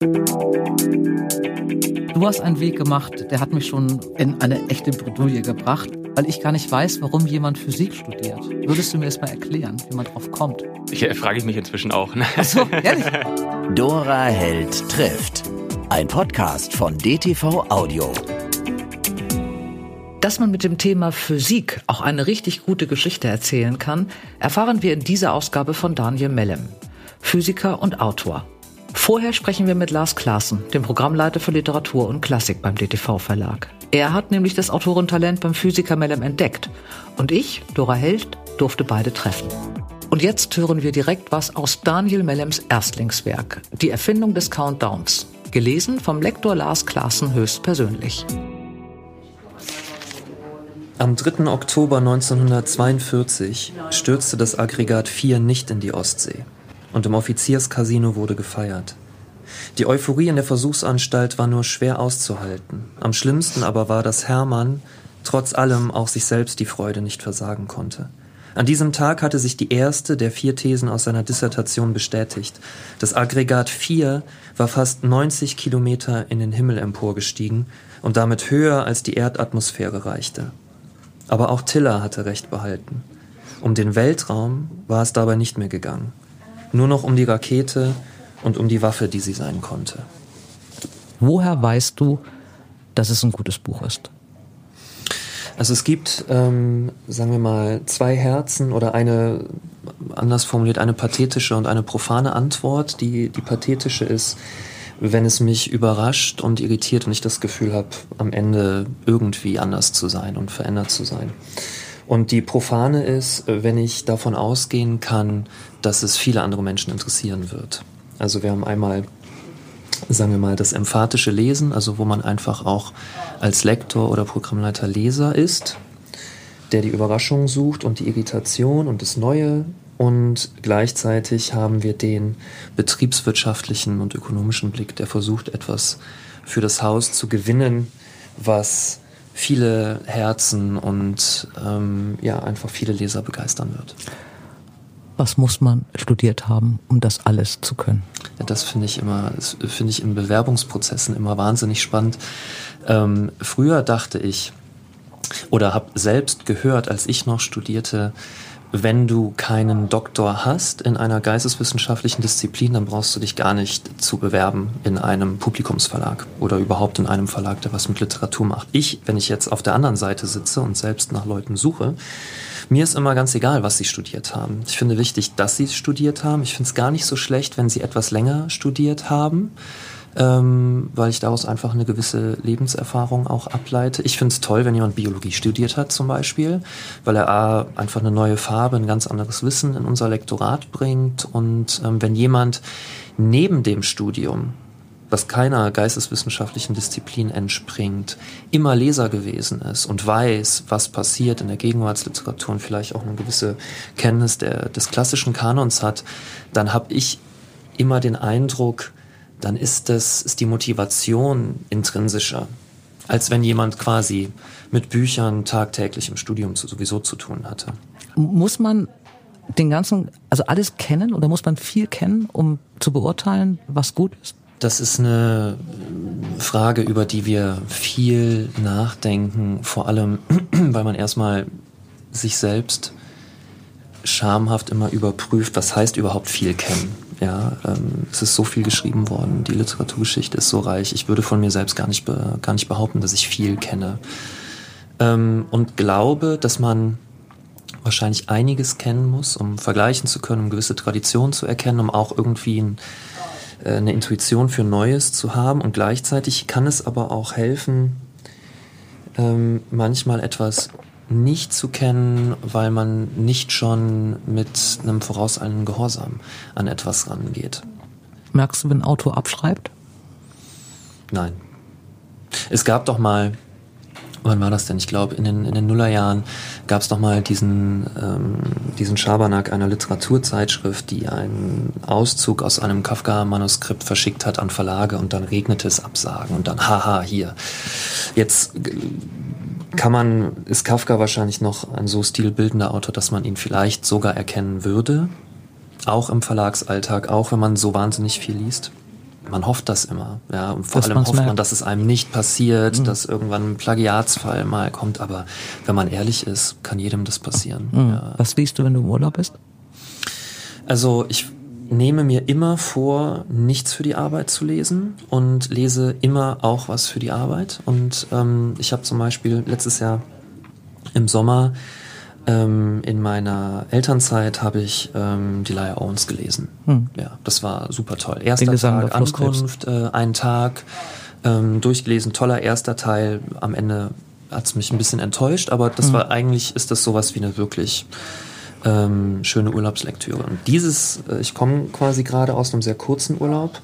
Du hast einen Weg gemacht, der hat mich schon in eine echte Bredouille gebracht, weil ich gar nicht weiß, warum jemand Physik studiert. Würdest du mir das mal erklären, wie man drauf kommt? Ich, äh, frage ich mich inzwischen auch. Ne? Ach so, ehrlich? Dora Held trifft. Ein Podcast von DTV Audio. Dass man mit dem Thema Physik auch eine richtig gute Geschichte erzählen kann, erfahren wir in dieser Ausgabe von Daniel Mellem, Physiker und Autor. Vorher sprechen wir mit Lars Klaassen, dem Programmleiter für Literatur und Klassik beim DTV Verlag. Er hat nämlich das Autorentalent beim Physiker Mellem entdeckt. Und ich, Dora Held, durfte beide treffen. Und jetzt hören wir direkt was aus Daniel Mellems Erstlingswerk, Die Erfindung des Countdowns, gelesen vom Lektor Lars Klaassen höchstpersönlich. Am 3. Oktober 1942 stürzte das Aggregat 4 nicht in die Ostsee und im Offizierscasino wurde gefeiert. Die Euphorie in der Versuchsanstalt war nur schwer auszuhalten. Am schlimmsten aber war, dass Hermann trotz allem auch sich selbst die Freude nicht versagen konnte. An diesem Tag hatte sich die erste der vier Thesen aus seiner Dissertation bestätigt. Das Aggregat 4 war fast 90 Kilometer in den Himmel emporgestiegen und damit höher als die Erdatmosphäre reichte. Aber auch Tiller hatte recht behalten. Um den Weltraum war es dabei nicht mehr gegangen nur noch um die Rakete und um die Waffe, die sie sein konnte. Woher weißt du, dass es ein gutes Buch ist? Also es gibt, ähm, sagen wir mal, zwei Herzen oder eine, anders formuliert, eine pathetische und eine profane Antwort. Die, die pathetische ist, wenn es mich überrascht und irritiert und ich das Gefühl habe, am Ende irgendwie anders zu sein und verändert zu sein. Und die profane ist, wenn ich davon ausgehen kann, dass es viele andere Menschen interessieren wird. Also wir haben einmal, sagen wir mal, das emphatische Lesen, also wo man einfach auch als Lektor oder Programmleiter Leser ist, der die Überraschung sucht und die Irritation und das Neue. Und gleichzeitig haben wir den betriebswirtschaftlichen und ökonomischen Blick, der versucht, etwas für das Haus zu gewinnen, was viele Herzen und ähm, ja einfach viele Leser begeistern wird. Was muss man studiert haben, um das alles zu können? Ja, das finde ich immer, finde ich in Bewerbungsprozessen immer wahnsinnig spannend. Ähm, früher dachte ich oder habe selbst gehört, als ich noch studierte, wenn du keinen Doktor hast in einer geisteswissenschaftlichen Disziplin, dann brauchst du dich gar nicht zu bewerben in einem Publikumsverlag oder überhaupt in einem Verlag, der was mit Literatur macht. Ich, wenn ich jetzt auf der anderen Seite sitze und selbst nach Leuten suche, mir ist immer ganz egal, was sie studiert haben. Ich finde wichtig, dass sie studiert haben. Ich finde es gar nicht so schlecht, wenn sie etwas länger studiert haben ähm, weil ich daraus einfach eine gewisse Lebenserfahrung auch ableite. Ich finde es toll, wenn jemand Biologie studiert hat zum Beispiel, weil er A, einfach eine neue Farbe, ein ganz anderes Wissen in unser Lektorat bringt und ähm, wenn jemand neben dem Studium was keiner geisteswissenschaftlichen Disziplin entspringt, immer Leser gewesen ist und weiß, was passiert in der Gegenwartsliteratur und vielleicht auch eine gewisse Kenntnis der, des klassischen Kanons hat, dann habe ich immer den Eindruck, dann ist das, ist die Motivation intrinsischer, als wenn jemand quasi mit Büchern tagtäglich im Studium sowieso zu tun hatte. Muss man den ganzen, also alles kennen oder muss man viel kennen, um zu beurteilen, was gut ist? Das ist eine Frage, über die wir viel nachdenken, vor allem, weil man erstmal sich selbst schamhaft immer überprüft, was heißt überhaupt viel kennen. Ja, ähm, es ist so viel geschrieben worden. Die Literaturgeschichte ist so reich. Ich würde von mir selbst gar nicht, gar nicht behaupten, dass ich viel kenne. Ähm, und glaube, dass man wahrscheinlich einiges kennen muss, um vergleichen zu können, um gewisse Traditionen zu erkennen, um auch irgendwie ein, eine Intuition für Neues zu haben. Und gleichzeitig kann es aber auch helfen, ähm, manchmal etwas nicht zu kennen, weil man nicht schon mit einem vorauseilenden Gehorsam an etwas rangeht. Merkst du, wenn ein Autor abschreibt? Nein. Es gab doch mal, wann war das denn? Ich glaube, in den, in den Nullerjahren gab es doch mal diesen, ähm, diesen Schabernack einer Literaturzeitschrift, die einen Auszug aus einem Kafka-Manuskript verschickt hat an Verlage und dann regnete es Absagen und dann, haha, hier. Jetzt kann man, ist Kafka wahrscheinlich noch ein so stilbildender Autor, dass man ihn vielleicht sogar erkennen würde. Auch im Verlagsalltag, auch wenn man so wahnsinnig viel liest. Man hofft das immer, ja. Und vor dass allem hofft merkt. man, dass es einem nicht passiert, mhm. dass irgendwann ein Plagiatsfall mal kommt. Aber wenn man ehrlich ist, kann jedem das passieren. Mhm. Ja. Was liest du, wenn du im Urlaub bist? Also ich nehme mir immer vor, nichts für die Arbeit zu lesen und lese immer auch was für die Arbeit. Und ähm, ich habe zum Beispiel letztes Jahr im Sommer ähm, in meiner Elternzeit habe ich ähm, die Laia Owens gelesen. Hm. Ja, das war super toll. Erster Tag Ankunft, äh, ein Tag ähm, durchgelesen, toller erster Teil. Am Ende hat es mich ein bisschen enttäuscht, aber das hm. war eigentlich ist das sowas wie eine wirklich ähm, schöne Urlaubslektüre. Und dieses, äh, ich komme quasi gerade aus einem sehr kurzen Urlaub.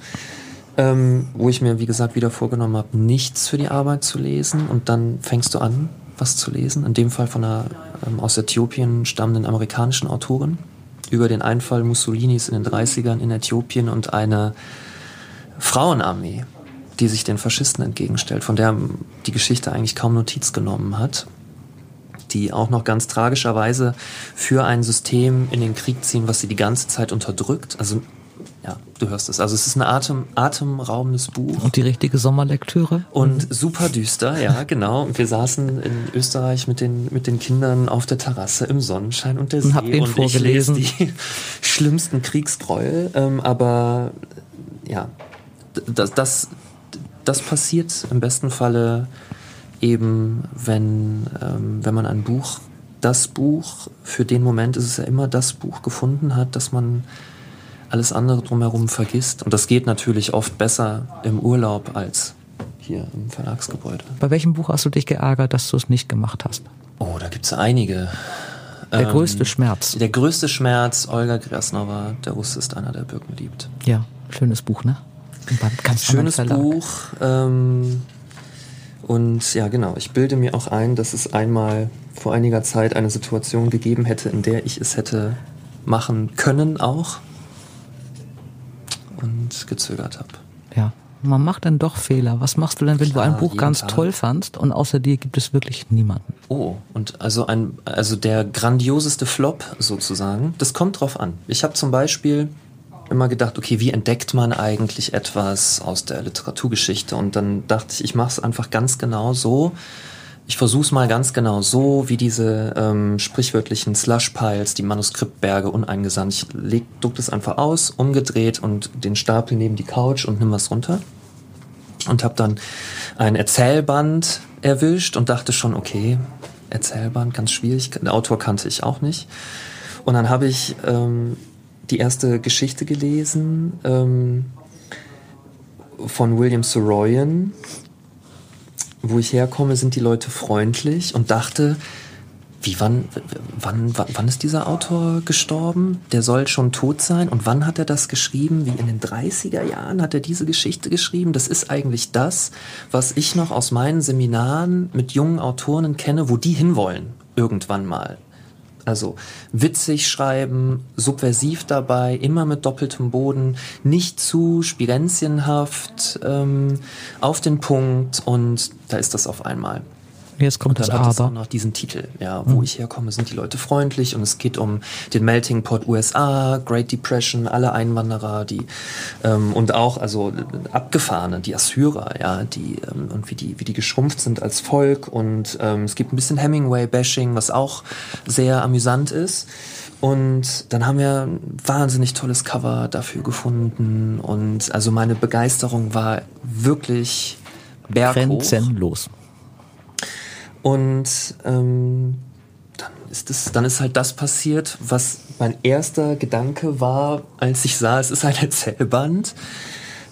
Ähm, wo ich mir, wie gesagt, wieder vorgenommen habe, nichts für die Arbeit zu lesen und dann fängst du an, was zu lesen. In dem Fall von einer ähm, aus Äthiopien stammenden amerikanischen Autorin über den Einfall Mussolinis in den 30ern in Äthiopien und eine Frauenarmee, die sich den Faschisten entgegenstellt, von der die Geschichte eigentlich kaum Notiz genommen hat, die auch noch ganz tragischerweise für ein System in den Krieg ziehen, was sie die ganze Zeit unterdrückt. Also ja, du hörst es. Also es ist ein Atem, atemraubendes Buch. Und die richtige Sommerlektüre? Und mhm. super düster, ja, genau. Und wir saßen in Österreich mit den, mit den Kindern auf der Terrasse im Sonnenschein und der und See. Hab den und vorgelesen. ich lese die schlimmsten Kriegsgräuel. Ähm, aber ja, das, das, das passiert im besten Falle eben, wenn, ähm, wenn man ein Buch, das Buch, für den Moment ist es ja immer das Buch gefunden hat, das man alles andere drumherum vergisst. Und das geht natürlich oft besser im Urlaub als hier im Verlagsgebäude. Bei welchem Buch hast du dich geärgert, dass du es nicht gemacht hast? Oh, da gibt es einige. Der ähm, größte Schmerz. Der größte Schmerz, Olga Grasnova, Der Russ ist einer, der Birken liebt. Ja, schönes Buch, ne? Schönes Buch. Ähm, und ja, genau, ich bilde mir auch ein, dass es einmal vor einiger Zeit eine Situation gegeben hätte, in der ich es hätte machen können auch und gezögert habe. Ja, man macht dann doch Fehler. Was machst du denn, wenn Klar, du ein Buch ganz Tag. toll fandst und außer dir gibt es wirklich niemanden? Oh, und also ein, also der grandioseste Flop sozusagen, das kommt drauf an. Ich habe zum Beispiel immer gedacht, okay, wie entdeckt man eigentlich etwas aus der Literaturgeschichte? Und dann dachte ich, ich mache es einfach ganz genau so, ich versuche es mal ganz genau so, wie diese ähm, sprichwörtlichen Slush-Piles, die Manuskriptberge uneingesandt. Ich leg, druck das einfach aus, umgedreht und den Stapel neben die Couch und nimm was runter. Und habe dann ein Erzählband erwischt und dachte schon, okay, Erzählband, ganz schwierig. Den Autor kannte ich auch nicht. Und dann habe ich ähm, die erste Geschichte gelesen ähm, von William Soroyan wo ich herkomme, sind die Leute freundlich und dachte, wie, wann, wann, wann ist dieser Autor gestorben? Der soll schon tot sein. Und wann hat er das geschrieben? Wie in den 30er Jahren hat er diese Geschichte geschrieben? Das ist eigentlich das, was ich noch aus meinen Seminaren mit jungen Autoren kenne, wo die hinwollen. Irgendwann mal. Also witzig schreiben, subversiv dabei, immer mit doppeltem Boden, nicht zu spirenzienhaft, ähm, auf den Punkt und da ist das auf einmal. Jetzt kommt das Aber. auch noch diesen Titel, ja, wo mhm. ich herkomme, sind die Leute freundlich und es geht um den Melting Pot USA, Great Depression, alle Einwanderer, die ähm, und auch also abgefahrene, die Assyrer, ja, die ähm, und wie die wie die geschrumpft sind als Volk und ähm, es gibt ein bisschen Hemingway-Bashing, was auch sehr amüsant ist. Und dann haben wir ein wahnsinnig tolles Cover dafür gefunden und also meine Begeisterung war wirklich berghoch. Grenzenlos. Und ähm, dann ist es, dann ist halt das passiert, was mein erster Gedanke war, als ich sah, es ist ein Erzählband.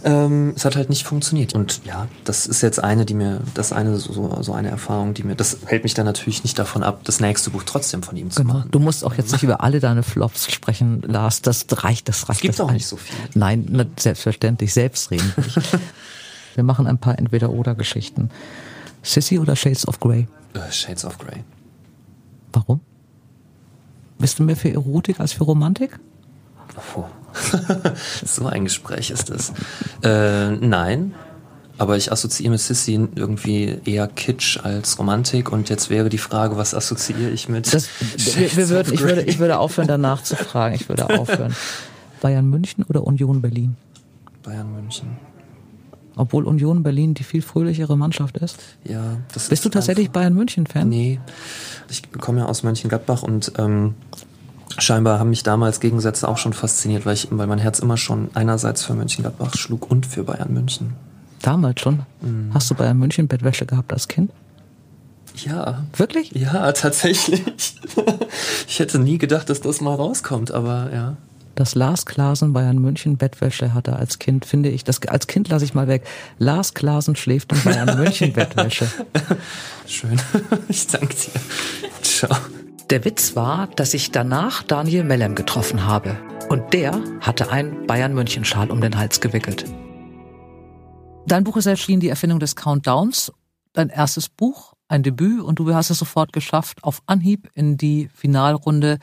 Ähm, es hat halt nicht funktioniert. Und ja, das ist jetzt eine, die mir, das eine, so, so eine Erfahrung, die mir, das hält mich dann natürlich nicht davon ab, das nächste Buch trotzdem von ihm zu genau. machen. Du musst auch jetzt nicht über alle deine Flops sprechen, Lars. Das reicht, das reicht. Es gibt auch ein. nicht so viel. Nein, selbstverständlich, selbstredend. Wir machen ein paar Entweder-Oder-Geschichten. Sissy oder Shades of Grey? Uh, Shades of Grey. Warum? Bist du mehr für Erotik als für Romantik? Oh. so ein Gespräch ist das. Äh, nein, aber ich assoziiere mit Sissy irgendwie eher Kitsch als Romantik und jetzt wäre die Frage, was assoziiere ich mit das, wir, wir würden, ich, würde, ich würde aufhören, danach zu fragen. Ich würde aufhören. Bayern München oder Union Berlin? Bayern München. Obwohl Union Berlin die viel fröhlichere Mannschaft ist? Ja, das Bist du tatsächlich Bayern München-Fan? Nee, ich komme ja aus Mönchengladbach und ähm, scheinbar haben mich damals Gegensätze auch schon fasziniert, weil, ich, weil mein Herz immer schon einerseits für Mönchengladbach schlug und für Bayern München. Damals schon? Mhm. Hast du Bayern München Bettwäsche gehabt als Kind? Ja. Wirklich? Ja, tatsächlich. ich hätte nie gedacht, dass das mal rauskommt, aber ja. Dass Lars Klasen Bayern München Bettwäsche hatte als Kind, finde ich, das als Kind lasse ich mal weg. Lars Klasen schläft in Bayern München Bettwäsche. Schön. Ich danke dir. Ciao. Der Witz war, dass ich danach Daniel Mellem getroffen habe. Und der hatte einen Bayern München Schal um den Hals gewickelt. Dein Buch ist erschienen, die Erfindung des Countdowns. Dein erstes Buch, ein Debüt, und du hast es sofort geschafft, auf Anhieb in die Finalrunde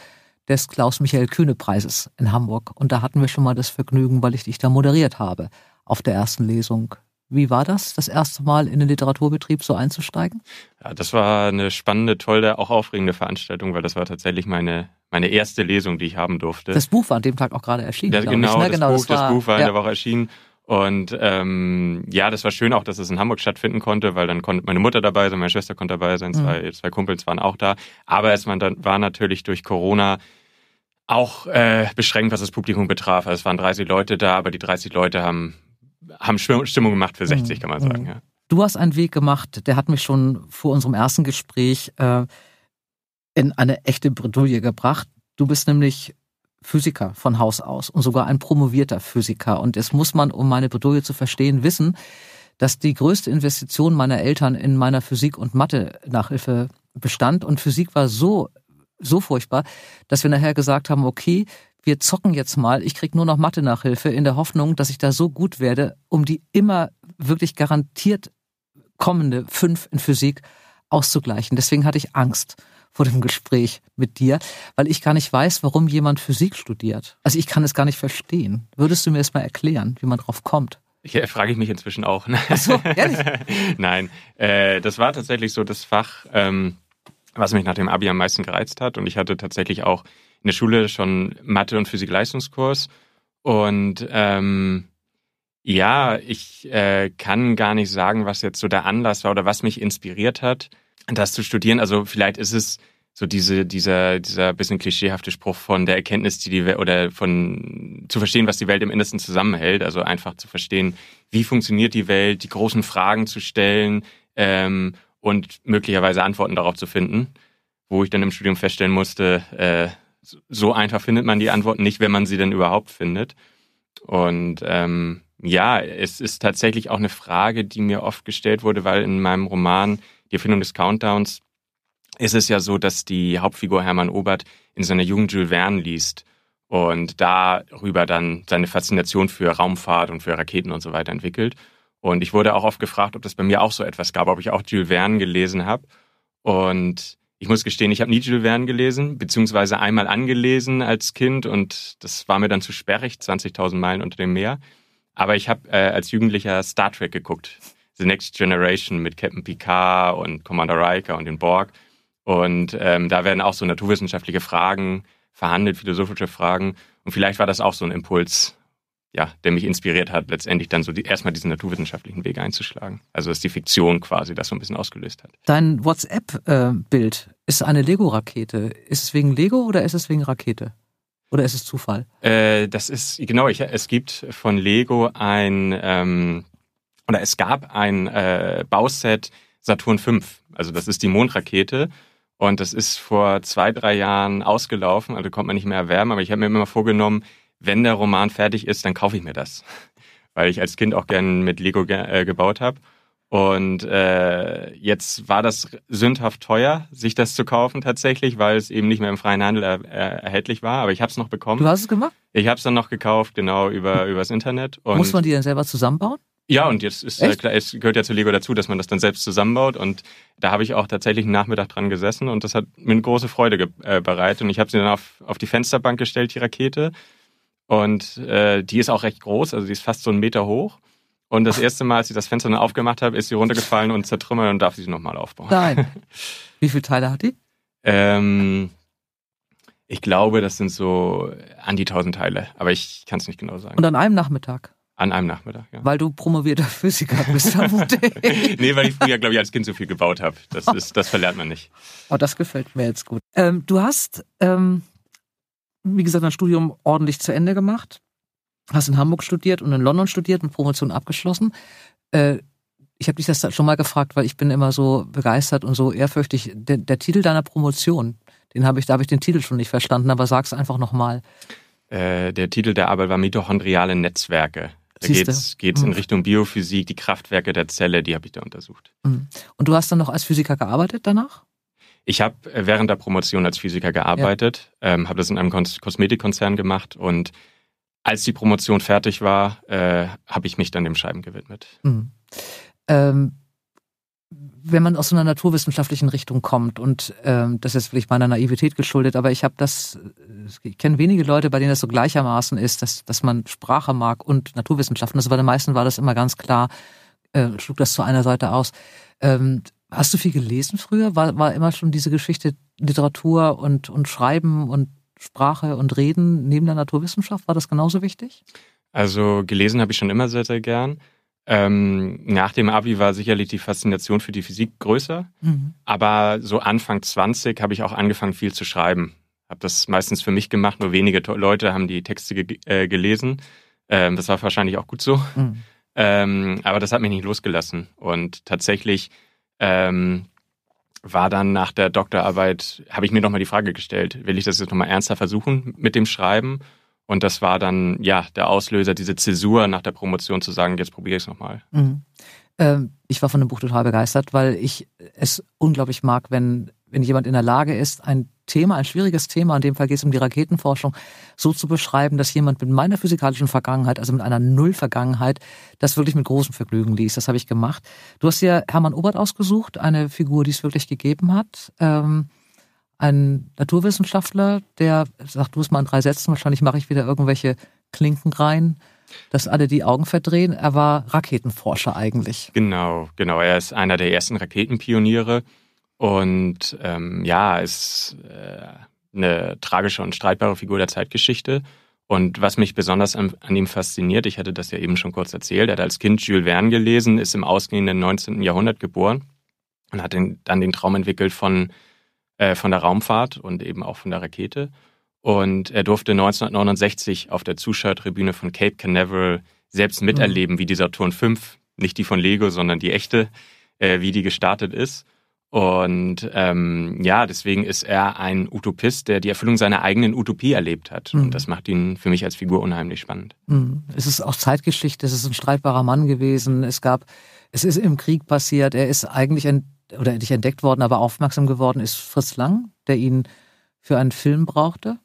des Klaus-Michael-Kühne-Preises in Hamburg. Und da hatten wir schon mal das Vergnügen, weil ich dich da moderiert habe auf der ersten Lesung. Wie war das, das erste Mal in den Literaturbetrieb so einzusteigen? Ja, das war eine spannende, tolle, auch aufregende Veranstaltung, weil das war tatsächlich meine, meine erste Lesung, die ich haben durfte. Das Buch war an dem Tag auch gerade erschienen. Ja, genau, ich, ne? das, genau, Buch, das, war, das Buch war ja. in der Woche erschienen. Und ähm, ja, das war schön auch, dass es in Hamburg stattfinden konnte, weil dann konnte meine Mutter dabei sein, meine Schwester konnte dabei sein, zwei, mhm. zwei Kumpels waren auch da. Aber es war natürlich durch Corona auch äh, beschränkt, was das Publikum betraf. Also es waren 30 Leute da, aber die 30 Leute haben haben Stimmung gemacht für 60, mhm. kann man sagen. Ja. Du hast einen Weg gemacht, der hat mich schon vor unserem ersten Gespräch äh, in eine echte Bredouille gebracht. Du bist nämlich Physiker von Haus aus und sogar ein promovierter Physiker. Und es muss man, um meine Bredouille zu verstehen, wissen, dass die größte Investition meiner Eltern in meiner Physik- und Mathe-Nachhilfe bestand. Und Physik war so, so furchtbar, dass wir nachher gesagt haben, okay, wir zocken jetzt mal, ich krieg nur noch Mathe-Nachhilfe in der Hoffnung, dass ich da so gut werde, um die immer wirklich garantiert kommende fünf in Physik auszugleichen. Deswegen hatte ich Angst vor dem Gespräch mit dir, weil ich gar nicht weiß, warum jemand Physik studiert. Also ich kann es gar nicht verstehen. Würdest du mir es mal erklären, wie man drauf kommt? Ja, frage ich mich inzwischen auch. Ne? Ach so, ehrlich? Nein, äh, das war tatsächlich so das Fach, ähm, was mich nach dem Abi am meisten gereizt hat. Und ich hatte tatsächlich auch in der Schule schon Mathe- und Physik-Leistungskurs. Und ähm, ja, ich äh, kann gar nicht sagen, was jetzt so der Anlass war oder was mich inspiriert hat, das zu studieren. Also vielleicht ist es so diese, dieser, dieser bisschen klischeehafte Spruch von der Erkenntnis, die die Welt oder von zu verstehen, was die Welt im Innersten zusammenhält. Also einfach zu verstehen, wie funktioniert die Welt, die großen Fragen zu stellen ähm, und möglicherweise Antworten darauf zu finden. Wo ich dann im Studium feststellen musste, äh, so einfach findet man die Antworten nicht, wenn man sie denn überhaupt findet. Und ähm, ja, es ist tatsächlich auch eine Frage, die mir oft gestellt wurde, weil in meinem Roman Die Erfindung des Countdowns ist es ja so, dass die Hauptfigur Hermann Obert in seiner Jugend Jules Verne liest und darüber dann seine Faszination für Raumfahrt und für Raketen und so weiter entwickelt. Und ich wurde auch oft gefragt, ob das bei mir auch so etwas gab, ob ich auch Jules Verne gelesen habe. Und ich muss gestehen, ich habe nie Jules Verne gelesen, beziehungsweise einmal angelesen als Kind und das war mir dann zu sperrig, 20.000 Meilen unter dem Meer. Aber ich habe äh, als Jugendlicher Star Trek geguckt, The Next Generation mit Captain Picard und Commander Riker und den Borg. Und ähm, da werden auch so naturwissenschaftliche Fragen verhandelt, philosophische Fragen. Und vielleicht war das auch so ein Impuls, ja, der mich inspiriert hat, letztendlich dann so die, erstmal diesen naturwissenschaftlichen Weg einzuschlagen. Also dass die Fiktion quasi das so ein bisschen ausgelöst hat. Dein WhatsApp-Bild ist eine Lego-Rakete. Ist es wegen Lego oder ist es wegen Rakete? Oder ist es Zufall? Äh, das ist, genau, ich, es gibt von Lego ein, ähm, oder es gab ein äh, Bauset Saturn V. Also das ist die Mondrakete. Und das ist vor zwei, drei Jahren ausgelaufen, also konnte man nicht mehr erwerben. Aber ich habe mir immer vorgenommen, wenn der Roman fertig ist, dann kaufe ich mir das. Weil ich als Kind auch gern mit Lego ge äh, gebaut habe. Und äh, jetzt war das sündhaft teuer, sich das zu kaufen tatsächlich, weil es eben nicht mehr im freien Handel er er erhältlich war. Aber ich habe es noch bekommen. Du hast es gemacht? Ich habe es dann noch gekauft, genau über übers Internet. Und Muss man die dann selber zusammenbauen? Ja, und jetzt ist äh, klar, es gehört ja zu Lego dazu, dass man das dann selbst zusammenbaut. Und da habe ich auch tatsächlich einen Nachmittag dran gesessen und das hat mir eine große Freude äh, bereitet. Und ich habe sie dann auf, auf die Fensterbank gestellt, die Rakete. Und äh, die ist auch recht groß, also die ist fast so einen Meter hoch. Und das erste Mal, als ich das Fenster dann aufgemacht habe, ist sie runtergefallen und zertrümmert und darf sie nochmal aufbauen. Nein. Wie viele Teile hat die? Ähm, ich glaube, das sind so an die tausend Teile, aber ich kann es nicht genau sagen. Und an einem Nachmittag? An einem Nachmittag, ja. Weil du promovierter Physiker bist, vermute ich. nee, weil ich früher, glaube ich, als Kind so viel gebaut habe. Das, ist, das verlernt man nicht. Oh, das gefällt mir jetzt gut. Ähm, du hast, ähm, wie gesagt, dein Studium ordentlich zu Ende gemacht. Hast in Hamburg studiert und in London studiert und Promotion abgeschlossen. Äh, ich habe dich das schon mal gefragt, weil ich bin immer so begeistert und so ehrfürchtig. Der, der Titel deiner Promotion, den habe ich, da habe ich den Titel schon nicht verstanden, aber sag's einfach nochmal. Äh, der Titel der Arbeit war Mitochondriale Netzwerke. Da geht es geht's in mhm. Richtung Biophysik, die Kraftwerke der Zelle, die habe ich da untersucht. Mhm. Und du hast dann noch als Physiker gearbeitet danach? Ich habe äh, während der Promotion als Physiker gearbeitet, ja. ähm, habe das in einem Kos Kosmetikkonzern gemacht und als die Promotion fertig war, äh, habe ich mich dann dem Schreiben gewidmet. Mhm. Ähm, wenn man aus so einer naturwissenschaftlichen Richtung kommt und ähm, das ist vielleicht meiner Naivität geschuldet, aber ich habe das, ich kenne wenige Leute, bei denen das so gleichermaßen ist, dass, dass man Sprache mag und Naturwissenschaften. Also bei den meisten war das immer ganz klar, äh, schlug das zu einer Seite aus. Ähm, hast du viel gelesen früher? War, war immer schon diese Geschichte Literatur und, und Schreiben und Sprache und Reden neben der Naturwissenschaft? War das genauso wichtig? Also gelesen habe ich schon immer sehr, sehr gern. Ähm, nach dem Abi war sicherlich die Faszination für die Physik größer. Mhm. Aber so Anfang 20 habe ich auch angefangen, viel zu schreiben. Habe das meistens für mich gemacht, nur wenige Leute haben die Texte ge äh, gelesen. Ähm, das war wahrscheinlich auch gut so. Mhm. Ähm, aber das hat mich nicht losgelassen. Und tatsächlich ähm, war dann nach der Doktorarbeit, habe ich mir nochmal die Frage gestellt, will ich das jetzt nochmal ernster versuchen mit dem Schreiben? Und das war dann, ja, der Auslöser, diese Zäsur nach der Promotion zu sagen, jetzt probiere ich es nochmal. Mhm. Ähm, ich war von dem Buch total begeistert, weil ich es unglaublich mag, wenn, wenn jemand in der Lage ist, ein Thema, ein schwieriges Thema, in dem Fall geht es um die Raketenforschung, so zu beschreiben, dass jemand mit meiner physikalischen Vergangenheit, also mit einer Null-Vergangenheit, das wirklich mit großem Vergnügen liest. Das habe ich gemacht. Du hast ja Hermann Obert ausgesucht, eine Figur, die es wirklich gegeben hat. Ähm, ein Naturwissenschaftler, der sagt, du es mal in drei Sätzen, wahrscheinlich mache ich wieder irgendwelche Klinken rein, dass alle die Augen verdrehen. Er war Raketenforscher eigentlich. Genau, genau. Er ist einer der ersten Raketenpioniere und ähm, ja, ist äh, eine tragische und streitbare Figur der Zeitgeschichte. Und was mich besonders an, an, ihm fasziniert, ich hatte das ja eben schon kurz erzählt, er hat als Kind Jules Verne gelesen, ist im ausgehenden 19. Jahrhundert geboren und hat den, dann den Traum entwickelt von äh, von der Raumfahrt und eben auch von der Rakete. Und er durfte 1969 auf der Zuschauertribüne von Cape Canaveral selbst miterleben, mhm. wie die Saturn V, nicht die von Lego, sondern die echte, äh, wie die gestartet ist. Und ähm, ja, deswegen ist er ein Utopist, der die Erfüllung seiner eigenen Utopie erlebt hat. Mhm. Und das macht ihn für mich als Figur unheimlich spannend. Mhm. Es ist auch Zeitgeschichte, es ist ein streitbarer Mann gewesen. Es gab, es ist im Krieg passiert. Er ist eigentlich ein oder nicht entdeckt worden, aber aufmerksam geworden ist Fritz Lang, der ihn für einen Film brauchte.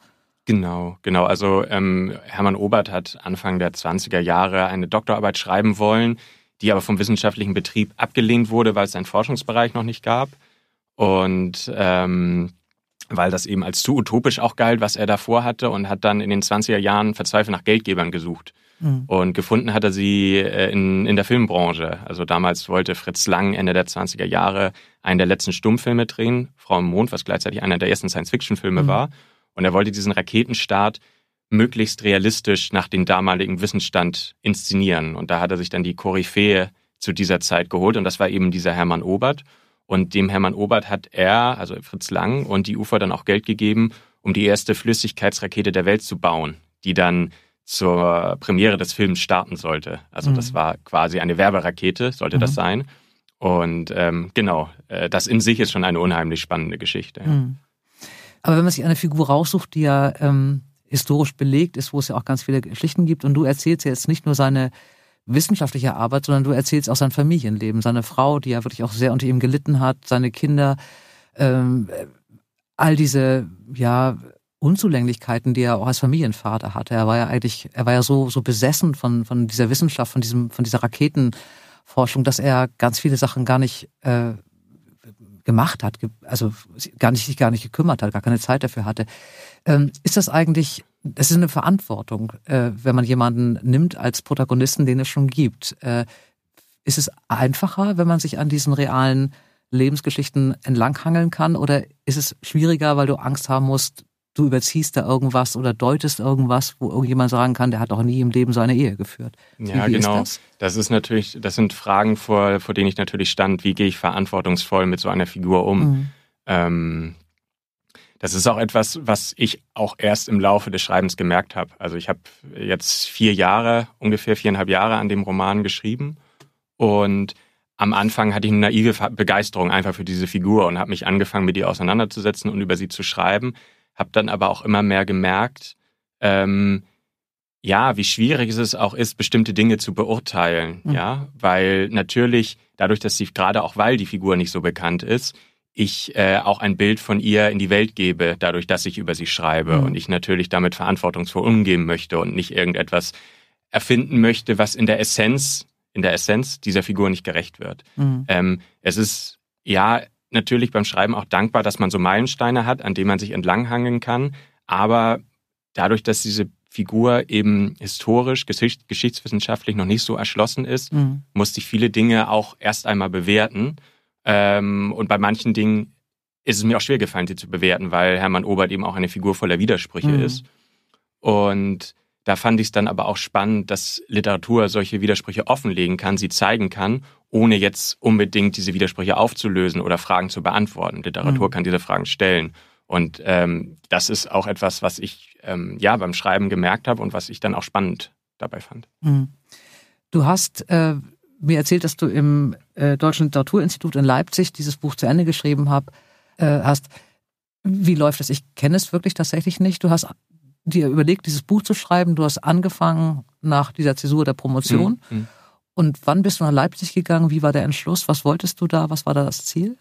Genau, genau. Also ähm, Hermann Obert hat Anfang der 20er Jahre eine Doktorarbeit schreiben wollen, die aber vom wissenschaftlichen Betrieb abgelehnt wurde, weil es einen Forschungsbereich noch nicht gab. Und ähm, weil das eben als zu utopisch auch galt, was er davor hatte und hat dann in den 20er Jahren verzweifelt nach Geldgebern gesucht. Mhm. Und gefunden hat er sie äh, in, in der Filmbranche. Also damals wollte Fritz Lang Ende der 20er Jahre einen der letzten Stummfilme drehen, Frau im Mond, was gleichzeitig einer der ersten Science-Fiction-Filme mhm. war. Und er wollte diesen Raketenstart möglichst realistisch nach dem damaligen Wissensstand inszenieren. Und da hat er sich dann die Koryphäe zu dieser Zeit geholt. Und das war eben dieser Hermann Obert. Und dem Hermann Obert hat er, also Fritz Lang und die UFA dann auch Geld gegeben, um die erste Flüssigkeitsrakete der Welt zu bauen, die dann zur Premiere des Films starten sollte. Also mhm. das war quasi eine Werberakete, sollte mhm. das sein. Und ähm, genau, äh, das in sich ist schon eine unheimlich spannende Geschichte. Ja. Mhm. Aber wenn man sich eine Figur raussucht, die ja ähm, historisch belegt ist, wo es ja auch ganz viele Geschichten gibt, und du erzählst ja jetzt nicht nur seine wissenschaftliche Arbeit, sondern du erzählst auch sein Familienleben, seine Frau, die ja wirklich auch sehr unter ihm gelitten hat, seine Kinder, ähm, all diese ja Unzulänglichkeiten, die er auch als Familienvater hatte. Er war ja eigentlich, er war ja so, so besessen von, von dieser Wissenschaft, von diesem, von dieser Raketenforschung, dass er ganz viele Sachen gar nicht äh, gemacht hat, also gar nicht, sich gar nicht gekümmert hat, gar keine Zeit dafür hatte. Ähm, ist das eigentlich, das ist eine Verantwortung, äh, wenn man jemanden nimmt als Protagonisten, den es schon gibt. Äh, ist es einfacher, wenn man sich an diesen realen Lebensgeschichten entlanghangeln kann oder ist es schwieriger, weil du Angst haben musst, du überziehst da irgendwas oder deutest irgendwas, wo irgendjemand sagen kann, der hat doch nie im Leben seine Ehe geführt. Ja, wie, wie genau. Ist das? das? ist natürlich, das sind Fragen, vor, vor denen ich natürlich stand, wie gehe ich verantwortungsvoll mit so einer Figur um? Mhm. Ähm, das ist auch etwas, was ich auch erst im Laufe des Schreibens gemerkt habe. Also ich habe jetzt vier Jahre, ungefähr viereinhalb Jahre an dem Roman geschrieben und am Anfang hatte ich eine naive Begeisterung einfach für diese Figur und habe mich angefangen, mit ihr auseinanderzusetzen und über sie zu schreiben. Habe dann aber auch immer mehr gemerkt, ähm, ja, wie schwierig es auch ist, bestimmte Dinge zu beurteilen. Mhm. Ja, weil natürlich dadurch, dass sie gerade auch weil die Figur nicht so bekannt ist, ich äh, auch ein Bild von ihr in die Welt gebe, dadurch, dass ich über sie schreibe mhm. und ich natürlich damit verantwortungsvoll umgehen möchte und nicht irgendetwas erfinden möchte, was in der Essenz, in der Essenz dieser Figur nicht gerecht wird. Mhm. Ähm, es ist ja natürlich beim Schreiben auch dankbar, dass man so Meilensteine hat, an denen man sich entlanghangeln kann, aber dadurch, dass diese Figur eben historisch, geschicht, geschichtswissenschaftlich noch nicht so erschlossen ist, mhm. musste ich viele Dinge auch erst einmal bewerten ähm, und bei manchen Dingen ist es mir auch schwer gefallen, sie zu bewerten, weil Hermann Obert eben auch eine Figur voller Widersprüche mhm. ist. Und da fand ich es dann aber auch spannend, dass Literatur solche Widersprüche offenlegen kann, sie zeigen kann, ohne jetzt unbedingt diese Widersprüche aufzulösen oder Fragen zu beantworten. Literatur mhm. kann diese Fragen stellen. Und ähm, das ist auch etwas, was ich ähm, ja beim Schreiben gemerkt habe und was ich dann auch spannend dabei fand. Mhm. Du hast äh, mir erzählt, dass du im äh, Deutschen Literaturinstitut in Leipzig dieses Buch zu Ende geschrieben hab, äh, hast. Wie läuft das? Ich kenne es wirklich tatsächlich nicht. Du hast dir überlegt, dieses Buch zu schreiben. Du hast angefangen nach dieser Zäsur der Promotion. Mhm. mhm. Und wann bist du nach Leipzig gegangen? Wie war der Entschluss? Was wolltest du da? Was war da das Ziel?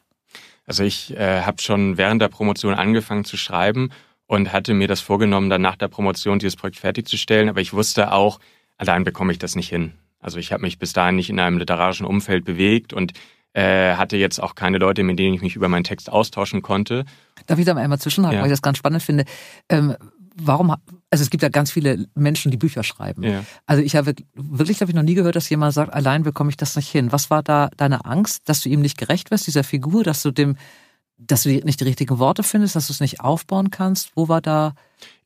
Also ich äh, habe schon während der Promotion angefangen zu schreiben und hatte mir das vorgenommen, dann nach der Promotion dieses Projekt fertigzustellen. Aber ich wusste auch, allein bekomme ich das nicht hin. Also ich habe mich bis dahin nicht in einem literarischen Umfeld bewegt und äh, hatte jetzt auch keine Leute, mit denen ich mich über meinen Text austauschen konnte. Darf ich da einmal zwischenhaken, ja. weil ich das ganz spannend finde? Ähm, warum, also es gibt ja ganz viele Menschen, die Bücher schreiben. Ja. Also ich habe wirklich, glaube ich, noch nie gehört, dass jemand sagt, allein bekomme ich das nicht hin. Was war da deine Angst, dass du ihm nicht gerecht wirst, dieser Figur, dass du dem dass du nicht die richtigen Worte findest, dass du es nicht aufbauen kannst? Wo war da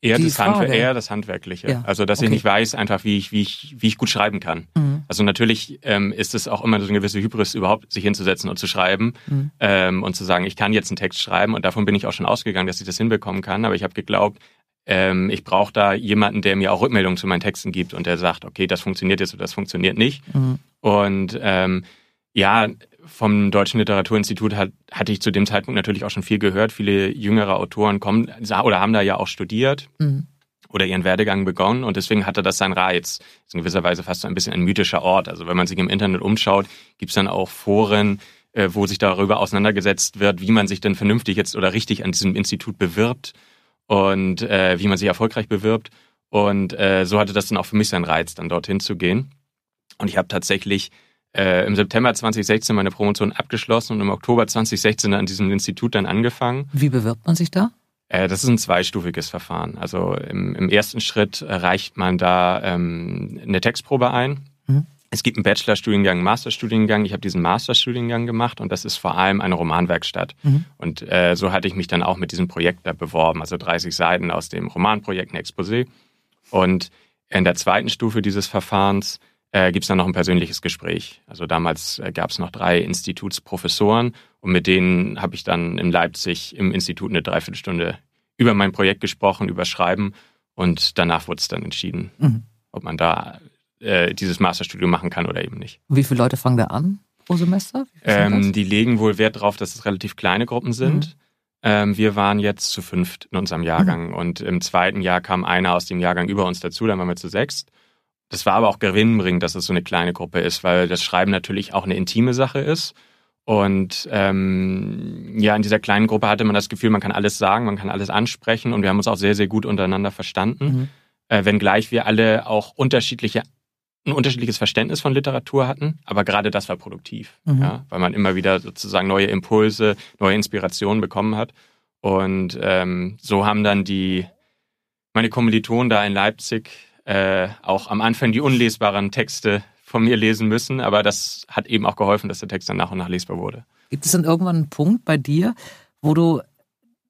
eher, das, Handwer eher das Handwerkliche? Ja. Also, dass okay. ich nicht weiß, einfach wie ich, wie ich, wie ich gut schreiben kann. Mhm. Also natürlich ähm, ist es auch immer so eine gewisse Hybris, überhaupt sich hinzusetzen und zu schreiben mhm. ähm, und zu sagen, ich kann jetzt einen Text schreiben und davon bin ich auch schon ausgegangen, dass ich das hinbekommen kann. Aber ich habe geglaubt, ähm, ich brauche da jemanden, der mir auch Rückmeldungen zu meinen Texten gibt und der sagt, okay, das funktioniert jetzt oder das funktioniert nicht. Mhm. Und ähm, ja, vom Deutschen Literaturinstitut hat, hatte ich zu dem Zeitpunkt natürlich auch schon viel gehört. Viele jüngere Autoren kommen oder haben da ja auch studiert mhm. oder ihren Werdegang begonnen und deswegen hatte das seinen Reiz. Das ist in gewisser Weise fast so ein bisschen ein mythischer Ort. Also wenn man sich im Internet umschaut, gibt es dann auch Foren, äh, wo sich darüber auseinandergesetzt wird, wie man sich denn vernünftig jetzt oder richtig an diesem Institut bewirbt und äh, wie man sich erfolgreich bewirbt. Und äh, so hatte das dann auch für mich seinen Reiz, dann dorthin zu gehen. Und ich habe tatsächlich äh, im September 2016 meine Promotion abgeschlossen und im Oktober 2016 an diesem Institut dann angefangen. Wie bewirbt man sich da? Äh, das ist ein zweistufiges Verfahren. Also im, im ersten Schritt reicht man da ähm, eine Textprobe ein. Mhm. Es gibt einen Bachelorstudiengang, einen Masterstudiengang. Ich habe diesen Masterstudiengang gemacht und das ist vor allem eine Romanwerkstatt. Mhm. Und äh, so hatte ich mich dann auch mit diesem Projekt da beworben. Also 30 Seiten aus dem Romanprojekt, ein Exposé. Und in der zweiten Stufe dieses Verfahrens äh, gibt es dann noch ein persönliches Gespräch. Also damals äh, gab es noch drei Institutsprofessoren und mit denen habe ich dann in Leipzig im Institut eine Dreiviertelstunde über mein Projekt gesprochen, über Schreiben und danach wurde es dann entschieden, mhm. ob man da äh, dieses Masterstudium machen kann oder eben nicht. Wie viele Leute fangen da an pro Semester? Ähm, die legen wohl Wert darauf, dass es relativ kleine Gruppen sind. Mhm. Ähm, wir waren jetzt zu fünft in unserem Jahrgang mhm. und im zweiten Jahr kam einer aus dem Jahrgang über uns dazu, dann waren wir zu sechst. Das war aber auch gewinnbringend, dass es so eine kleine Gruppe ist, weil das Schreiben natürlich auch eine intime Sache ist. Und ähm, ja, in dieser kleinen Gruppe hatte man das Gefühl, man kann alles sagen, man kann alles ansprechen und wir haben uns auch sehr, sehr gut untereinander verstanden. Mhm. Äh, wenngleich wir alle auch unterschiedliche, ein unterschiedliches Verständnis von Literatur hatten, aber gerade das war produktiv, mhm. ja, weil man immer wieder sozusagen neue Impulse, neue Inspirationen bekommen hat. Und ähm, so haben dann die meine Kommilitonen da in Leipzig äh, auch am Anfang die unlesbaren Texte von mir lesen müssen, aber das hat eben auch geholfen, dass der Text dann nach und nach lesbar wurde. Gibt es dann irgendwann einen Punkt bei dir, wo du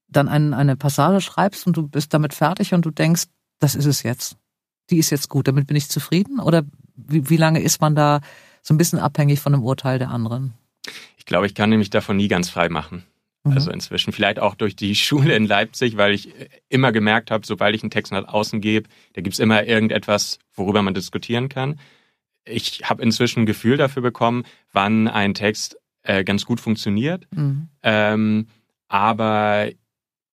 dann ein, eine Passage schreibst und du bist damit fertig und du denkst, das ist es jetzt. Die ist jetzt gut, damit bin ich zufrieden? Oder wie, wie lange ist man da so ein bisschen abhängig von dem Urteil der anderen? Ich glaube, ich kann nämlich davon nie ganz frei machen. Mhm. Also inzwischen. Vielleicht auch durch die Schule in Leipzig, weil ich immer gemerkt habe, sobald ich einen Text nach außen gebe, da gibt es immer irgendetwas, worüber man diskutieren kann. Ich habe inzwischen ein Gefühl dafür bekommen, wann ein Text äh, ganz gut funktioniert. Mhm. Ähm, aber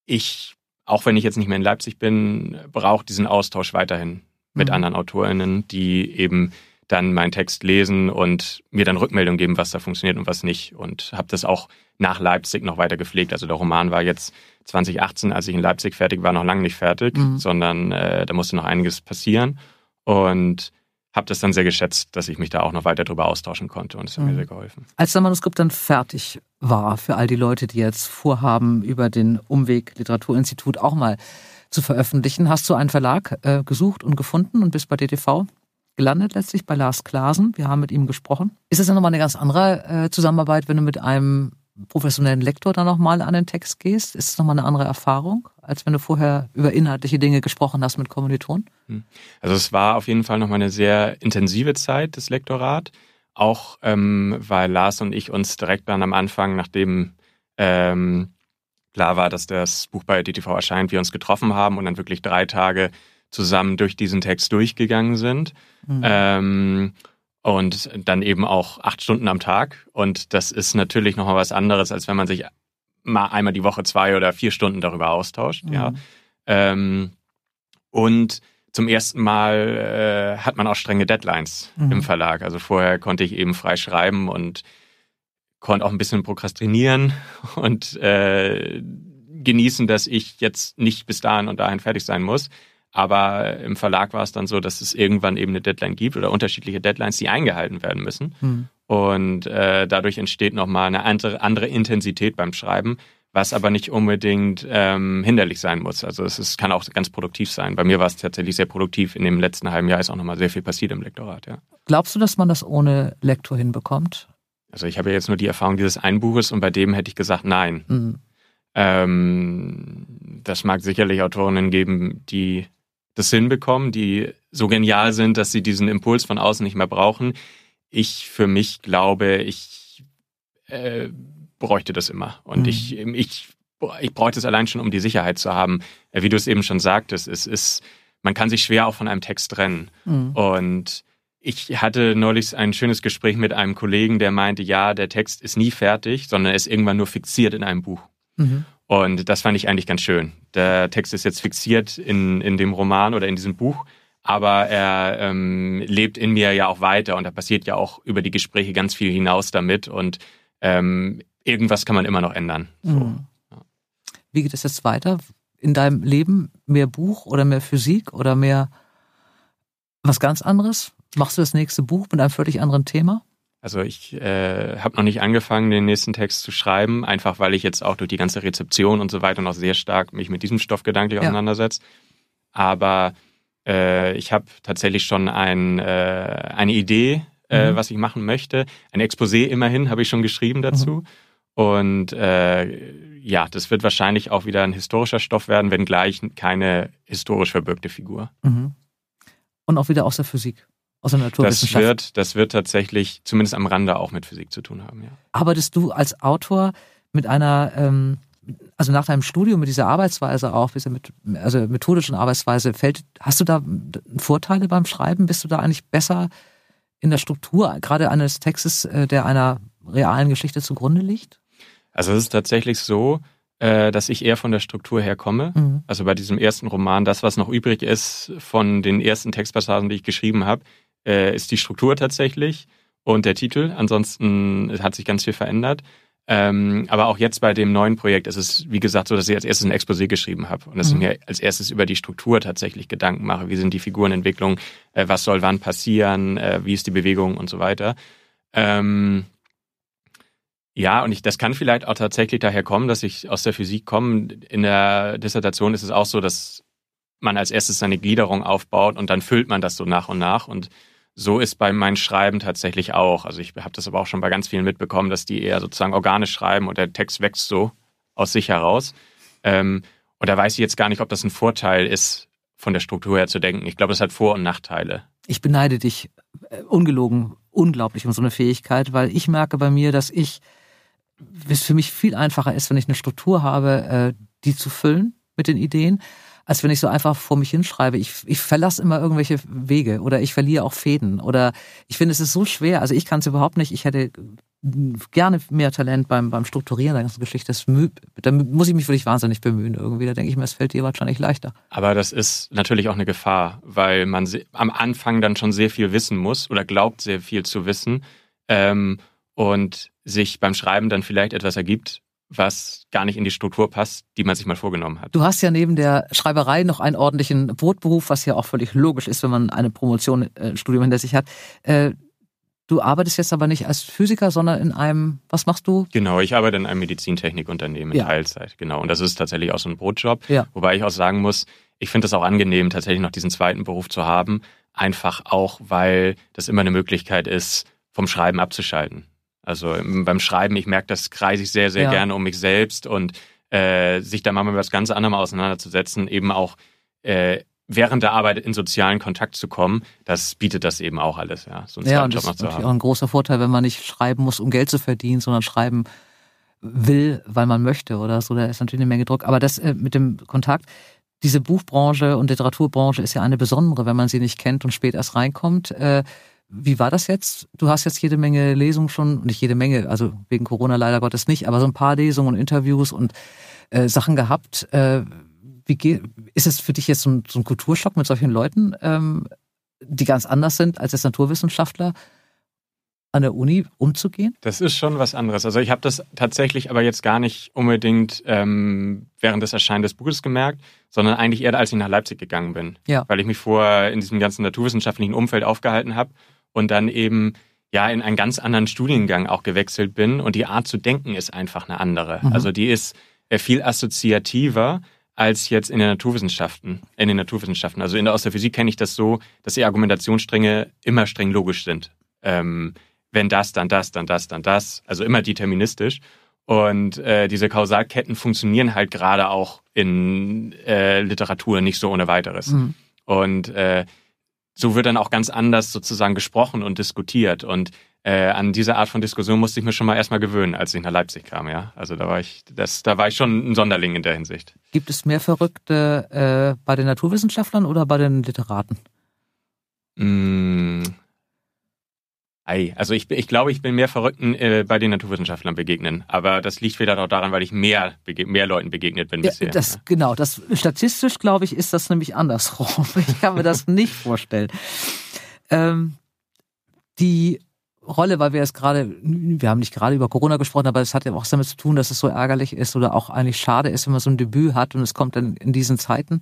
ich, auch wenn ich jetzt nicht mehr in Leipzig bin, brauche diesen Austausch weiterhin mit mhm. anderen AutorInnen, die eben dann meinen Text lesen und mir dann Rückmeldung geben, was da funktioniert und was nicht. Und habe das auch nach Leipzig noch weiter gepflegt. Also der Roman war jetzt 2018, als ich in Leipzig fertig war, noch lange nicht fertig, mhm. sondern äh, da musste noch einiges passieren. Und habe das dann sehr geschätzt, dass ich mich da auch noch weiter drüber austauschen konnte und es hat mhm. mir sehr geholfen. Als das Manuskript dann fertig war, für all die Leute, die jetzt vorhaben, über den Umweg Literaturinstitut auch mal zu veröffentlichen, hast du einen Verlag äh, gesucht und gefunden und bist bei DTV gelandet letztlich bei Lars Klasen. Wir haben mit ihm gesprochen. Ist es dann nochmal eine ganz andere äh, Zusammenarbeit, wenn du mit einem professionellen Lektor dann nochmal an den Text gehst? Ist es nochmal eine andere Erfahrung, als wenn du vorher über inhaltliche Dinge gesprochen hast mit Kommilitonen? Hm. Also es war auf jeden Fall nochmal eine sehr intensive Zeit, das Lektorat. Auch ähm, weil Lars und ich uns direkt dann am Anfang, nachdem ähm, klar war, dass das Buch bei DTV erscheint, wir uns getroffen haben und dann wirklich drei Tage zusammen durch diesen Text durchgegangen sind. Mhm. Ähm, und dann eben auch acht Stunden am Tag. Und das ist natürlich nochmal was anderes, als wenn man sich mal einmal die Woche zwei oder vier Stunden darüber austauscht. Mhm. Ja. Ähm, und zum ersten Mal äh, hat man auch strenge Deadlines mhm. im Verlag. Also vorher konnte ich eben frei schreiben und konnte auch ein bisschen prokrastinieren und äh, genießen, dass ich jetzt nicht bis dahin und dahin fertig sein muss. Aber im Verlag war es dann so, dass es irgendwann eben eine Deadline gibt oder unterschiedliche Deadlines, die eingehalten werden müssen. Mhm. Und äh, dadurch entsteht nochmal eine andere, andere Intensität beim Schreiben, was aber nicht unbedingt ähm, hinderlich sein muss. Also es ist, kann auch ganz produktiv sein. Bei mir war es tatsächlich sehr produktiv. In dem letzten halben Jahr ist auch nochmal sehr viel passiert im Lektorat, ja. Glaubst du, dass man das ohne Lektor hinbekommt? Also ich habe ja jetzt nur die Erfahrung dieses Einbuches und bei dem hätte ich gesagt, nein. Mhm. Ähm, das mag sicherlich Autorinnen geben, die das hinbekommen, die so genial sind, dass sie diesen Impuls von außen nicht mehr brauchen. Ich für mich glaube, ich äh, bräuchte das immer. Und mhm. ich, ich, ich bräuchte es allein schon, um die Sicherheit zu haben. Äh, wie du es eben schon sagtest, es ist, man kann sich schwer auch von einem Text trennen. Mhm. Und ich hatte neulich ein schönes Gespräch mit einem Kollegen, der meinte, ja, der Text ist nie fertig, sondern er ist irgendwann nur fixiert in einem Buch. Mhm. Und das fand ich eigentlich ganz schön. Der Text ist jetzt fixiert in, in dem Roman oder in diesem Buch, aber er ähm, lebt in mir ja auch weiter und da passiert ja auch über die Gespräche ganz viel hinaus damit und ähm, irgendwas kann man immer noch ändern. So. Mhm. Ja. Wie geht es jetzt weiter in deinem Leben? Mehr Buch oder mehr Physik oder mehr was ganz anderes? Machst du das nächste Buch mit einem völlig anderen Thema? Also ich äh, habe noch nicht angefangen, den nächsten Text zu schreiben, einfach weil ich jetzt auch durch die ganze Rezeption und so weiter noch sehr stark mich mit diesem Stoff gedanklich ja. auseinandersetze. Aber äh, ich habe tatsächlich schon ein, äh, eine Idee, äh, mhm. was ich machen möchte. Ein Exposé immerhin habe ich schon geschrieben dazu. Mhm. Und äh, ja, das wird wahrscheinlich auch wieder ein historischer Stoff werden, wenngleich keine historisch verbürgte Figur. Mhm. Und auch wieder aus der Physik aus der Naturwissenschaft. Das wird, das wird tatsächlich zumindest am Rande auch mit Physik zu tun haben, ja. Arbeitest du als Autor mit einer, ähm, also nach deinem Studium mit dieser Arbeitsweise auch, dieser mit, also methodischen Arbeitsweise, fällt, hast du da Vorteile beim Schreiben? Bist du da eigentlich besser in der Struktur, gerade eines Textes, äh, der einer realen Geschichte zugrunde liegt? Also es ist tatsächlich so, äh, dass ich eher von der Struktur her komme. Mhm. Also bei diesem ersten Roman, das, was noch übrig ist von den ersten Textpassagen, die ich geschrieben habe, äh, ist die Struktur tatsächlich und der Titel. Ansonsten hat sich ganz viel verändert. Ähm, aber auch jetzt bei dem neuen Projekt ist es, wie gesagt, so, dass ich als erstes ein Exposé geschrieben habe und dass mhm. ich mir als erstes über die Struktur tatsächlich Gedanken mache. Wie sind die Figurenentwicklungen? Äh, was soll wann passieren? Äh, wie ist die Bewegung und so weiter? Ähm, ja, und ich, das kann vielleicht auch tatsächlich daher kommen, dass ich aus der Physik komme. In der Dissertation ist es auch so, dass man als erstes seine Gliederung aufbaut und dann füllt man das so nach und nach. Und so ist bei meinem Schreiben tatsächlich auch. Also ich habe das aber auch schon bei ganz vielen mitbekommen, dass die eher sozusagen organisch schreiben und der Text wächst so aus sich heraus. Ähm, und da weiß ich jetzt gar nicht, ob das ein Vorteil ist, von der Struktur her zu denken. Ich glaube, das hat Vor- und Nachteile. Ich beneide dich äh, ungelogen unglaublich um so eine Fähigkeit, weil ich merke bei mir, dass ich es für mich viel einfacher ist, wenn ich eine Struktur habe, äh, die zu füllen mit den Ideen, als wenn ich so einfach vor mich hinschreibe. Ich, ich verlasse immer irgendwelche Wege oder ich verliere auch Fäden oder ich finde, es ist so schwer. Also ich kann es überhaupt nicht. Ich hätte gerne mehr Talent beim, beim Strukturieren der ganzen Geschichte. Das, da muss ich mich wirklich wahnsinnig bemühen irgendwie. Da denke ich mir, es fällt dir wahrscheinlich leichter. Aber das ist natürlich auch eine Gefahr, weil man am Anfang dann schon sehr viel wissen muss oder glaubt sehr viel zu wissen ähm, und sich beim Schreiben dann vielleicht etwas ergibt, was gar nicht in die Struktur passt, die man sich mal vorgenommen hat. Du hast ja neben der Schreiberei noch einen ordentlichen Brotberuf, was ja auch völlig logisch ist, wenn man eine Promotion, äh, Studium hinter sich hat. Äh, Du arbeitest jetzt aber nicht als Physiker, sondern in einem, was machst du? Genau, ich arbeite in einem Medizintechnikunternehmen in ja. Teilzeit, genau. Und das ist tatsächlich auch so ein Brotjob. Ja. Wobei ich auch sagen muss, ich finde es auch angenehm, tatsächlich noch diesen zweiten Beruf zu haben. Einfach auch, weil das immer eine Möglichkeit ist, vom Schreiben abzuschalten. Also beim Schreiben, ich merke, das kreise ich sehr, sehr ja. gerne um mich selbst und äh, sich da mal mit was ganz anderem auseinanderzusetzen, eben auch äh, während der Arbeit in sozialen Kontakt zu kommen, das bietet das eben auch alles, ja, so einen ja, und das ist auch ein großer Vorteil, wenn man nicht schreiben muss, um Geld zu verdienen, sondern schreiben will, weil man möchte oder so, da ist natürlich eine Menge Druck. Aber das äh, mit dem Kontakt, diese Buchbranche und Literaturbranche ist ja eine besondere, wenn man sie nicht kennt und spät erst reinkommt. Äh, wie war das jetzt? Du hast jetzt jede Menge Lesungen schon, nicht jede Menge, also wegen Corona leider Gottes nicht, aber so ein paar Lesungen und Interviews und äh, Sachen gehabt. Äh, wie geht, ist es für dich jetzt so ein, so ein Kulturschock mit solchen Leuten, ähm, die ganz anders sind als als Naturwissenschaftler? an der Uni umzugehen? Das ist schon was anderes. Also ich habe das tatsächlich aber jetzt gar nicht unbedingt ähm, während des Erscheinen des Buches gemerkt, sondern eigentlich eher, als ich nach Leipzig gegangen bin. Ja. Weil ich mich vorher in diesem ganzen naturwissenschaftlichen Umfeld aufgehalten habe und dann eben ja in einen ganz anderen Studiengang auch gewechselt bin und die Art zu denken ist einfach eine andere. Mhm. Also die ist äh, viel assoziativer als jetzt in den Naturwissenschaften, in den Naturwissenschaften. Also in der, aus der Physik kenne ich das so, dass die Argumentationsstränge immer streng logisch sind. Ähm, wenn das, dann das, dann das, dann das. Also immer deterministisch. Und äh, diese Kausalketten funktionieren halt gerade auch in äh, Literatur nicht so ohne weiteres. Mhm. Und äh, so wird dann auch ganz anders sozusagen gesprochen und diskutiert. Und äh, an diese Art von Diskussion musste ich mir schon mal erstmal gewöhnen, als ich nach Leipzig kam, ja. Also da war ich, das, da war ich schon ein Sonderling in der Hinsicht. Gibt es mehr Verrückte äh, bei den Naturwissenschaftlern oder bei den Literaten? Mm. Ei, also ich, ich glaube, ich bin mehr Verrückten äh, bei den Naturwissenschaftlern begegnen. Aber das liegt vielleicht auch daran, weil ich mehr, mehr Leuten begegnet bin ja, bisher. Das, genau, das, statistisch glaube ich, ist das nämlich andersrum. Ich kann mir das nicht vorstellen. Ähm, die Rolle, weil wir jetzt gerade, wir haben nicht gerade über Corona gesprochen, aber es hat ja auch damit zu tun, dass es so ärgerlich ist oder auch eigentlich schade ist, wenn man so ein Debüt hat und es kommt dann in diesen Zeiten.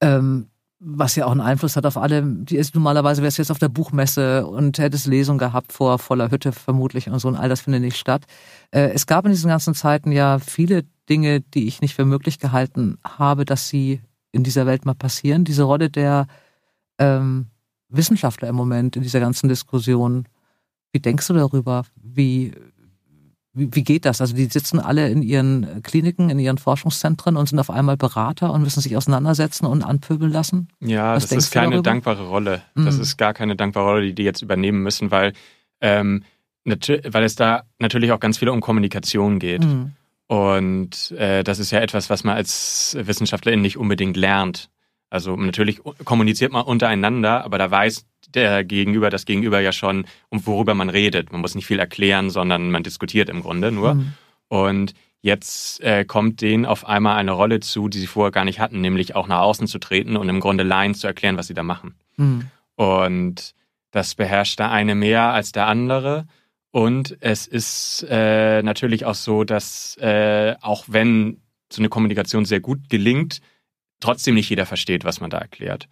Ähm, was ja auch einen Einfluss hat auf alle. Die ist normalerweise wärst du jetzt auf der Buchmesse und hättest Lesung gehabt vor voller Hütte vermutlich und so und all das findet nicht statt. Äh, es gab in diesen ganzen Zeiten ja viele Dinge, die ich nicht für möglich gehalten habe, dass sie in dieser Welt mal passieren. Diese Rolle der ähm, Wissenschaftler im Moment in dieser ganzen Diskussion wie denkst du darüber? Wie, wie, wie geht das? Also die sitzen alle in ihren Kliniken, in ihren Forschungszentren und sind auf einmal Berater und müssen sich auseinandersetzen und anpöbeln lassen? Ja, Was das ist keine dankbare Rolle. Mhm. Das ist gar keine dankbare Rolle, die die jetzt übernehmen müssen, weil, ähm, weil es da natürlich auch ganz viel um Kommunikation geht. Mhm. Und äh, das ist ja etwas, was man als Wissenschaftlerin nicht unbedingt lernt. Also natürlich kommuniziert man untereinander, aber da weiß der Gegenüber, das Gegenüber ja schon, um worüber man redet. Man muss nicht viel erklären, sondern man diskutiert im Grunde nur. Mhm. Und jetzt äh, kommt denen auf einmal eine Rolle zu, die sie vorher gar nicht hatten, nämlich auch nach außen zu treten und im Grunde Lines zu erklären, was sie da machen. Mhm. Und das beherrscht der eine mehr als der andere. Und es ist äh, natürlich auch so, dass äh, auch wenn so eine Kommunikation sehr gut gelingt, trotzdem nicht jeder versteht, was man da erklärt.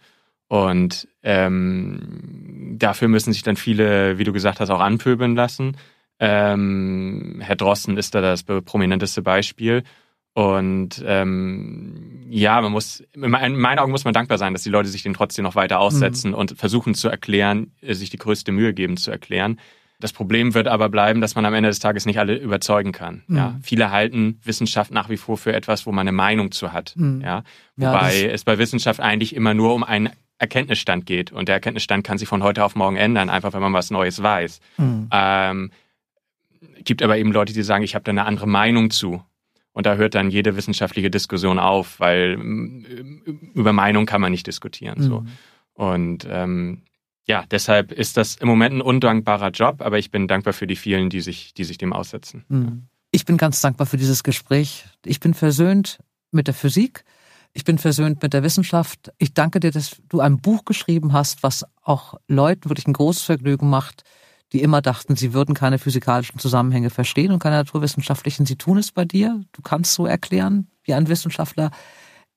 Und ähm, dafür müssen sich dann viele, wie du gesagt hast, auch anpöbeln lassen. Ähm, Herr Drosten ist da das prominenteste Beispiel. Und ähm, ja, man muss, in meinen Augen muss man dankbar sein, dass die Leute sich den trotzdem noch weiter aussetzen mhm. und versuchen zu erklären, äh, sich die größte Mühe geben zu erklären. Das Problem wird aber bleiben, dass man am Ende des Tages nicht alle überzeugen kann. Mhm. Ja, viele halten Wissenschaft nach wie vor für etwas, wo man eine Meinung zu hat. Mhm. Ja, wobei ja, es bei Wissenschaft eigentlich immer nur um einen Erkenntnisstand geht und der Erkenntnisstand kann sich von heute auf morgen ändern, einfach wenn man was Neues weiß. Mhm. Ähm, gibt aber eben Leute, die sagen, ich habe da eine andere Meinung zu. Und da hört dann jede wissenschaftliche Diskussion auf, weil über Meinung kann man nicht diskutieren. So. Mhm. Und ähm, ja, deshalb ist das im Moment ein undankbarer Job, aber ich bin dankbar für die vielen, die sich, die sich dem aussetzen. Mhm. Ich bin ganz dankbar für dieses Gespräch. Ich bin versöhnt mit der Physik. Ich bin versöhnt mit der Wissenschaft. Ich danke dir, dass du ein Buch geschrieben hast, was auch Leuten wirklich ein großes Vergnügen macht, die immer dachten, sie würden keine physikalischen Zusammenhänge verstehen und keine naturwissenschaftlichen. Sie tun es bei dir. Du kannst so erklären, wie ein Wissenschaftler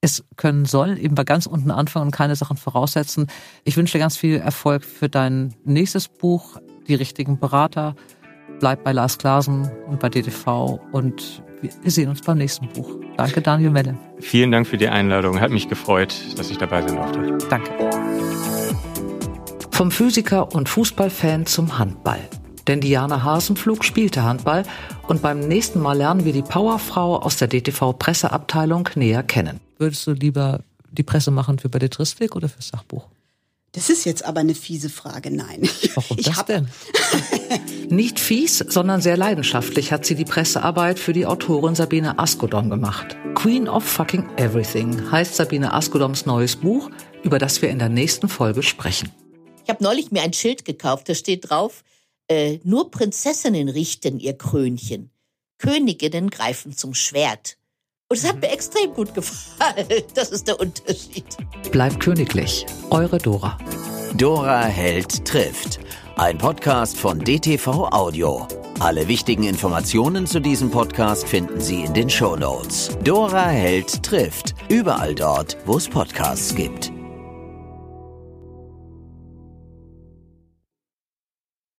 es können soll, eben bei ganz unten anfangen und keine Sachen voraussetzen. Ich wünsche dir ganz viel Erfolg für dein nächstes Buch, die richtigen Berater. Bleib bei Lars Klasen und bei DTV und wir sehen uns beim nächsten Buch. Danke, Daniel Melle. Vielen Dank für die Einladung. Hat mich gefreut, dass ich dabei sein durfte. Danke. Vom Physiker und Fußballfan zum Handball. Denn Diana Hasenflug spielte Handball und beim nächsten Mal lernen wir die Powerfrau aus der DTV-Presseabteilung näher kennen. Würdest du lieber die Presse machen für Belletristik oder fürs Sachbuch? Das ist jetzt aber eine fiese Frage, nein. Warum ich das denn? Nicht fies, sondern sehr leidenschaftlich hat sie die Pressearbeit für die Autorin Sabine Askodom gemacht. Queen of Fucking Everything heißt Sabine Askodoms neues Buch, über das wir in der nächsten Folge sprechen. Ich habe neulich mir ein Schild gekauft, da steht drauf, äh, nur Prinzessinnen richten ihr Krönchen. Königinnen greifen zum Schwert. Und es hat mir extrem gut gefallen. Das ist der Unterschied. Bleibt königlich. Eure Dora. Dora Held trifft. Ein Podcast von DTV Audio. Alle wichtigen Informationen zu diesem Podcast finden Sie in den Show Notes. Dora Held trifft. Überall dort, wo es Podcasts gibt.